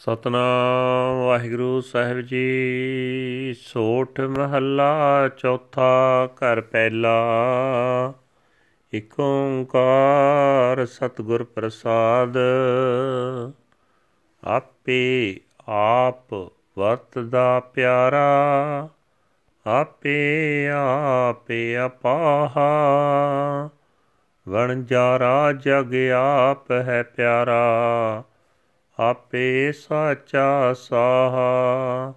ਸਤਨਾਮ ਵਾਹਿਗੁਰੂ ਸਾਹਿਬ ਜੀ। ਸੋਠ ਮਹੱਲਾ ਚੌਥਾ ਘਰ ਪਹਿਲਾ। ਇਕ ਓੰਕਾਰ ਸਤਿਗੁਰ ਪ੍ਰਸਾਦ। ਆਪੇ ਆਪ ਵਰਤਦਾ ਪਿਆਰਾ। ਆਪੇ ਆਪੇ ਅਪਾਹਾ। ਵਣਜਾਰਾ ਜਗ ਆਪ ਹੈ ਪਿਆਰਾ। ਆਪੇ ਸਾਚਾ ਸਾਹਾ,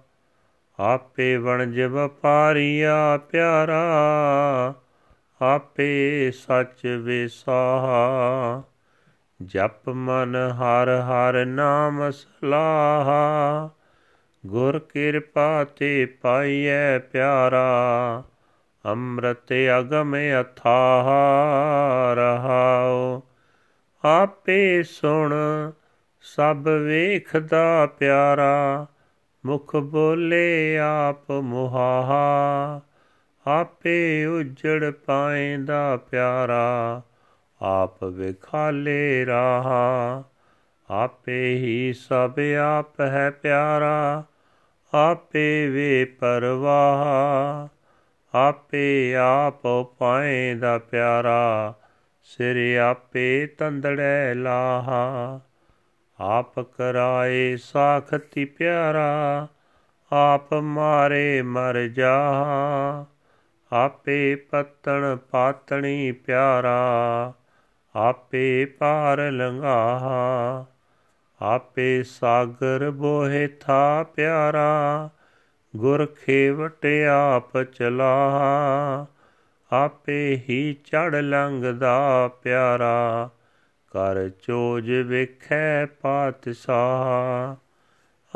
ਆਪੇ ਵਣਜ ਵਪਾਰੀਆ ਪਿਆਰਾ, ਆਪੇ ਸੱਚ ਵਿਸਾਹਾ। ਜਪ ਮਨ ਹਰ ਹਰ ਨਾਮ ਸਲਾਹਾ, ਗੁਰ ਕਿਰਪਾ ਤੇ ਪਾਈਐ ਪਿਆਰਾ, ਅੰਮ੍ਰਿਤ ਅਗਮ ਅਥਾਹ ਰਹਾਉ। ਆਪੇ ਸੁਣ ਸਭ ਵੇਖਦਾ ਪਿਆਰਾ, ਮੁਖ ਬੋਲੇ ਆਪ ਮੁਹਾਹਾ। ਆਪੇ ਉਜੜ ਪਾਏਂਦਾ ਪਿਆਰਾ, ਆਪ ਵਿਖਾਲੇ ਰਹਾ। ਆਪੇ ਹੀ ਸਭ ਆਪ ਹੈ ਪਿਆਰਾ, ਆਪੇ ਵੇ ਪਰਵਾਹ। ਆਪੇ ਆਪ ਪਾਏਂਦਾ ਪਿਆਰਾ, ਸਿਰ ਆਪੇ ਤੰਦੜੇ ਲਾਹਾ। ਆਪ ਕਰਾਏ ਸਾਖਤੀ ਪਿਆਰਾ, ਆਪ ਮਾਰੇ ਮਰ ਜਾ। ਆਪੇ ਪਤਣ ਪਾਤਣੀ ਪਿਆਰਾ, ਆਪੇ ਪਾਰ ਲੰਘਾ ਆਪੇ ਸਾਗਰ ਬੋਹਿ ਥਾ ਪਿਆਰਾ ਗੁਰ ਖੇਵਟ ਆਪ ਚਲਾ ਆਪੇ ਹੀ ਚੜ ਲੰਘਦਾ ਪਿਆਰਾ ਕਰ ਚੋਜ ਵੇਖੈ ਪਾਤਸ਼ਾਹ।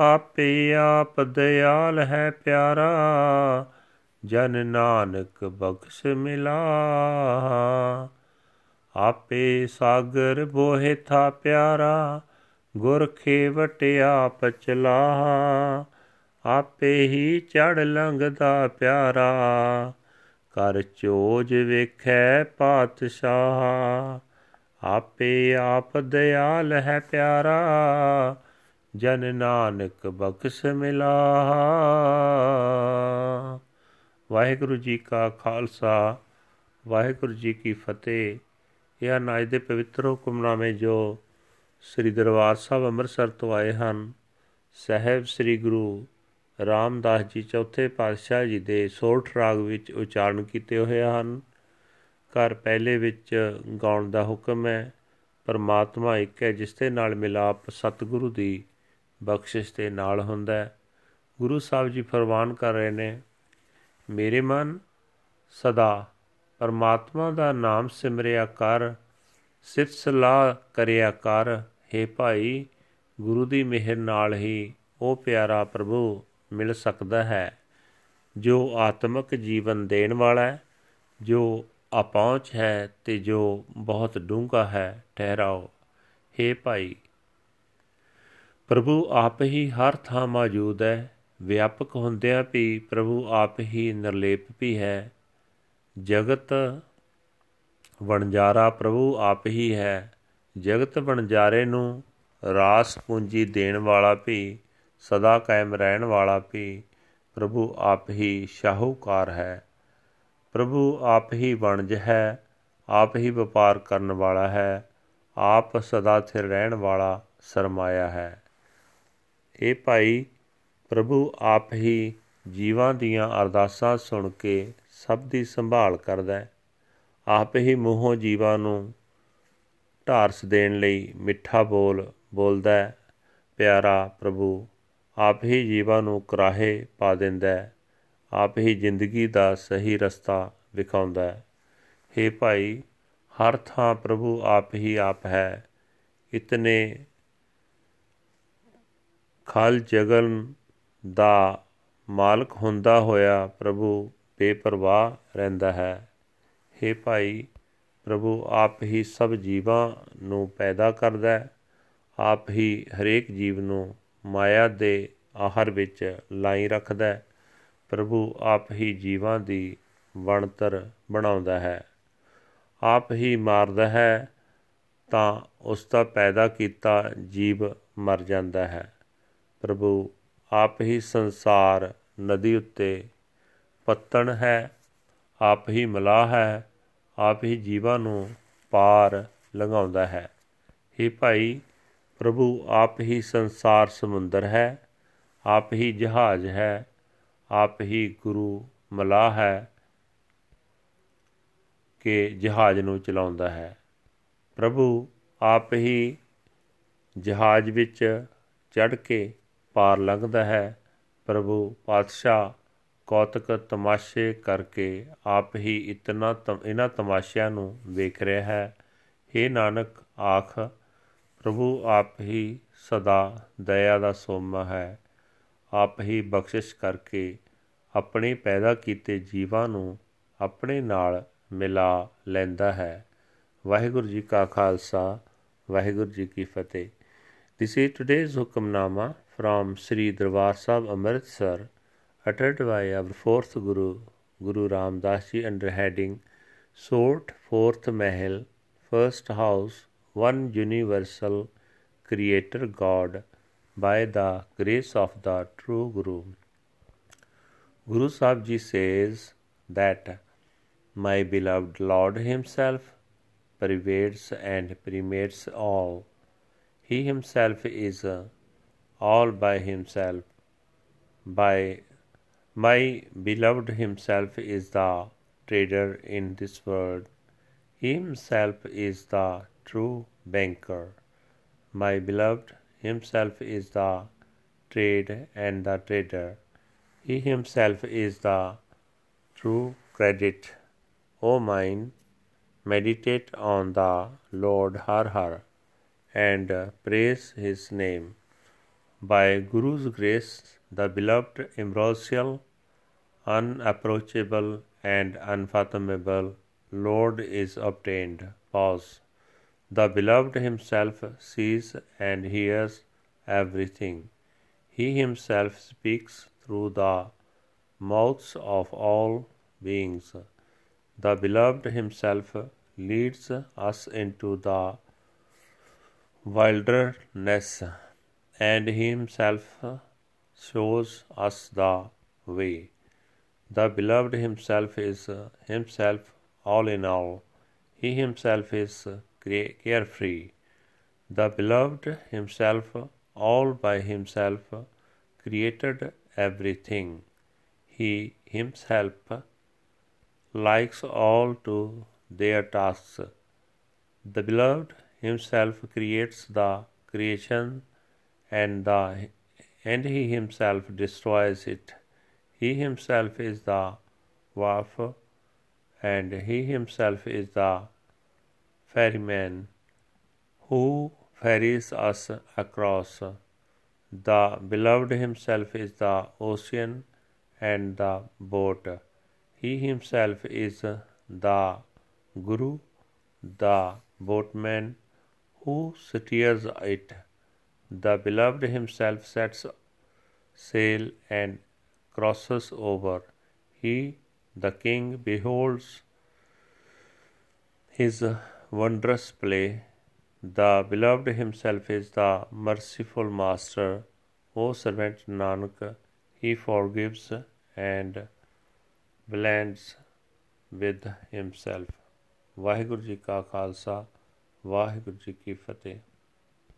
ਆਪੇ ਆਪ ਦਿਆਲ ਹੈ ਪਿਆਰਾ, ਜਨ ਨਾਨਕ ਬਖਸ਼ ਮਿਲਾ। ਆਪੇ ਸਾਗਰ ਬੋਹਿ ਥਾ ਪਿਆਰਾ, ਗੁਰ ਖੇਵਟ ਆਪ ਚਲਾ। ਆਪੇ ਹੀ ਚੜ ਲੰਘਦਾ ਪਿਆਰਾ, ਕਰ ਚੋਜ ਵੇਖੈ ਪਾਤਸ਼ਾਹ। ਆਪੇ ਆਪ ਦਿਆਲ ਹੈ ਪਿਆਰਾ, ਜਨ ਨਾਨਕ ਬਖਸ਼ ਮਿਲਾ। ਵਾਹਿਗੁਰੂ ਜੀ ਕਾ ਖਾਲਸਾ, ਵਾਹਿਗੁਰੂ ਜੀ ਕੀ ਫਤਿਹ। ਇਹ ਹਨ ਦੇ ਪਵਿੱਤਰ ਹੁਕਮਨਾਮੇ ਜੋ ਸ੍ਰੀ ਦਰਬਾਰ ਸਾਹਿਬ ਅੰਮ੍ਰਿਤਸਰ ਤੋਂ ਆਏ ਹਨ। ਸਹਿਬ ਸ੍ਰੀ ਗੁਰੂ ਰਾਮਦਾਸ ਜੀ ਚੌਥੇ ਪਾਤਸ਼ਾਹ ਜੀ ਦੇ ਸੋਠ ਰਾਗ ਵਿੱਚ ਉਚਾਰਨ ਕੀਤੇ ਹੋਏ ਹਨ। ਘਰ ਪਹਿਲੇ ਵਿੱਚ ਗਾਉਣ ਦਾ ਹੁਕਮ ਹੈ। ਪਰਮਾਤਮਾ ਇੱਕ ਹੈ ਜਿਸ ਦੇ ਨਾਲ ਮਿਲਾਪ ਸਤਿਗੁਰੂ ਦੀ ਬਖਸ਼ਿਸ਼ ਦੇ ਨਾਲ ਹੁੰਦਾ ਹੈ। ਗੁਰੂ ਸਾਹਿਬ ਜੀ ਫਰਮਾਨ ਕਰ ਰਹੇ ਨੇ, ਮੇਰੇ ਮਨ ਸਦਾ ਪਰਮਾਤਮਾ ਦਾ ਨਾਮ ਸਿਮਰਿਆ ਕਰ, ਸਿਫਤ ਸਲਾਹ ਕਰਿਆ ਕਰ। हे ਭਾਈ, ਗੁਰੂ ਦੀ ਮਿਹਰ ਨਾਲ ਹੀ ਉਹ ਪਿਆਰਾ ਪ੍ਰਭੂ ਮਿਲ ਸਕਦਾ ਹੈ, ਜੋ ਆਤਮਿਕ ਜੀਵਨ ਦੇਣ ਵਾਲਾ ਹੈ, ਜੋ ਅਪਹੁੰਚ ਹੈ ਤੇ ਜੋ ਬਹੁਤ ਡੂੰਘਾ ਹੈ, ਠਹਿਰਾਓ। हे ਭਾਈ, ਪ੍ਰਭੂ ਆਪ ਹੀ ਹਰ ਥਾਂ ਮੌਜੂਦ ਹੈ। ਵਿਆਪਕ ਹੁੰਦਿਆਂ ਵੀ ਪ੍ਰਭੂ ਆਪ ਹੀ ਨਿਰਲੇਪ ਵੀ ਹੈ। ਜਗਤ ਵਣਜਾਰਾ ਪ੍ਰਭੂ ਆਪ ਹੀ ਹੈ। ਜਗਤ ਵਣਜਾਰੇ ਨੂੰ ਰਾਸ ਪੂੰਜੀ ਦੇਣ ਵਾਲਾ ਵੀ, ਸਦਾ ਕਾਇਮ ਰਹਿਣ ਵਾਲਾ ਵੀ ਪ੍ਰਭੂ ਆਪ ਹੀ ਸ਼ਾਹੂਕਾਰ ਹੈ। ਪ੍ਰਭੂ ਆਪ ਹੀ ਵਣਜ ਹੈ, ਆਪ ਹੀ ਵਪਾਰ ਕਰਨ ਵਾਲਾ ਹੈ, ਆਪ ਸਦਾ ਸਥਿਰ ਰਹਿਣ ਵਾਲਾ ਸਰਮਾਇਆ ਹੈ। ਇਹ ਭਾਈ ਪ੍ਰਭੂ ਆਪ ਹੀ ਜੀਵਾਂ ਦੀਆਂ ਅਰਦਾਸਾਂ ਸੁਣ ਕੇ ਸਭ ਦੀ ਸੰਭਾਲ ਕਰਦਾ ਹੈ। ਆਪ ਹੀ ਮੂੰਹੋਂ ਜੀਵਾਂ ਨੂੰ ਢਾਰਸ ਦੇਣ ਲਈ ਮਿੱਠਾ ਬੋਲ ਬੋਲਦਾ ਹੈ, ਪਿਆਰਾ ਪ੍ਰਭੂ, ਆਪ ਹੀ ਜੀਵਾਂ ਨੂੰ ਕਰਾਹੇ ਪਾ ਦਿੰਦਾ ਹੈ ਆਪ ਹੀ ਜ਼ਿੰਦਗੀ ਦਾ ਸਹੀ ਰਸਤਾ ਵਿਖਾਉਂਦਾ ਹੈ। हे ਭਾਈ, ਹਰ ਥਾਂ ਪ੍ਰਭੂ ਆਪ ਹੀ ਆਪ ਹੈ। ਇਤਨੇ ਖਲ ਜਗਨ ਦਾ ਮਾਲਕ ਹੁੰਦਾ ਹੋਇਆ ਪ੍ਰਭੂ ਬੇਪਰਵਾਹ ਰਹਿੰਦਾ ਹੈ। हे ਭਾਈ, ਪ੍ਰਭੂ ਆਪ ਹੀ ਸਭ ਜੀਵਾਂ ਨੂੰ ਪੈਦਾ ਕਰਦਾ ਹੈ। ਆਪ ਹੀ ਹਰੇਕ ਜੀਵ ਨੂੰ ਮਾਇਆ ਦੇ ਆਹਰ ਵਿੱਚ ਲਾਈ ਰੱਖਦਾ ਹੈ। ਪ੍ਰਭੂ ਆਪ ਹੀ ਜੀਵਾਂ ਦੀ ਬਣਤਰ ਬਣਾਉਂਦਾ ਹੈ। ਆਪ ਹੀ ਮਾਰਦਾ ਹੈ ਤਾਂ ਉਸ ਦਾ ਪੈਦਾ ਕੀਤਾ ਜੀਵ ਮਰ ਜਾਂਦਾ ਹੈ। ਪ੍ਰਭੂ ਆਪ ਹੀ ਸੰਸਾਰ ਨਦੀ ਉੱਤੇ ਪੱਤਣ ਹੈ। ਆਪ ਹੀ ਮਲਾਹ ਹੈ। ਆਪ ਹੀ ਜੀਵਾਂ ਨੂੰ ਪਾਰ ਲੰਘਾਉਂਦਾ ਹੈ। हे ਭਾਈ, ਪ੍ਰਭੂ ਆਪ ਹੀ ਸੰਸਾਰ ਸਮੁੰਦਰ ਹੈ। ਆਪ ਹੀ ਜਹਾਜ਼ ਹੈ। ਆਪ ਹੀ ਗੁਰੂ ਮਲਾਹ ਹੈ ਕਿ ਜਹਾਜ਼ ਨੂੰ ਚਲਾਉਂਦਾ ਹੈ। ਪ੍ਰਭੂ ਆਪ ਹੀ ਜਹਾਜ਼ ਵਿੱਚ ਚੜ ਕੇ ਪਾਰ ਲੰਘਦਾ ਹੈ। ਪ੍ਰਭੂ ਪਾਤਸ਼ਾਹ ਕੌਤਕ ਤਮਾਸ਼ੇ ਕਰਕੇ ਆਪ ਹੀ ਇਤਨਾ ਇਹਨਾਂ ਤਮਾਸ਼ਿਆਂ ਨੂੰ ਵੇਖ ਰਿਹਾ ਹੈ। हे ਨਾਨਕ, ਆਖ, ਪ੍ਰਭੂ ਆਪ ਹੀ ਸਦਾ ਦਇਆ ਦਾ ਸੋਮਾ ਹੈ। ਆਪ ਹੀ ਬਖਸ਼ਿਸ਼ ਕਰਕੇ ਆਪਣੇ ਪੈਦਾ ਕੀਤੇ ਜੀਵਾਂ ਨੂੰ ਆਪਣੇ ਨਾਲ ਮਿਲਾ ਲੈਂਦਾ ਹੈ ਵਾਹਿਗੁਰੂ ਜੀ ਕਾ ਖਾਲਸਾ ਵਾਹਿਗੁਰੂ ਜੀ ਕੀ ਫਤਿਹ This is today's Hukamnama from Sri Darbar Sahib Amritsar uttered by our fourth Guru, Guru Ram Das Ji under heading Sort Fourth Mahal, First House, One Universal Creator God by the grace of the True Guru. Guru Sahib Ji says that my beloved Lord Himself pervades and permeates all he himself is all by himself. By my beloved himself is the trader in this world. He himself is the true banker. My beloved himself is the trade and the trader. He himself is the true credit. O mind, meditate on the Lord Har Har and praise his name. By Guru's grace, the beloved ambrosial, unapproachable, and unfathomable Lord is obtained. Pause. The beloved himself sees and hears everything. He himself speaks through the mouths of all beings. The beloved himself leads us into the wilderness, and He Himself shows us the way. The beloved Himself is Himself all in all. He Himself is carefree. The beloved Himself, all by Himself, created everything. He Himself likes all to their tasks. The beloved himself creates the creation and the and he himself destroys it he himself is the wharf and he himself is the ferryman who ferries us across the beloved himself is the ocean and the boat he himself is the guru the boatman who steers it. The beloved himself sets sail and crosses over. He, the king, beholds his wondrous play. The beloved himself is the merciful master. O servant Nanak, he forgives and blends with himself. Waheguru ji ਕਾ ਖਾਲਸਾ ਵਾਹਿਗੁਰੂ ਜੀ ਕੀ ਫਤਿਹ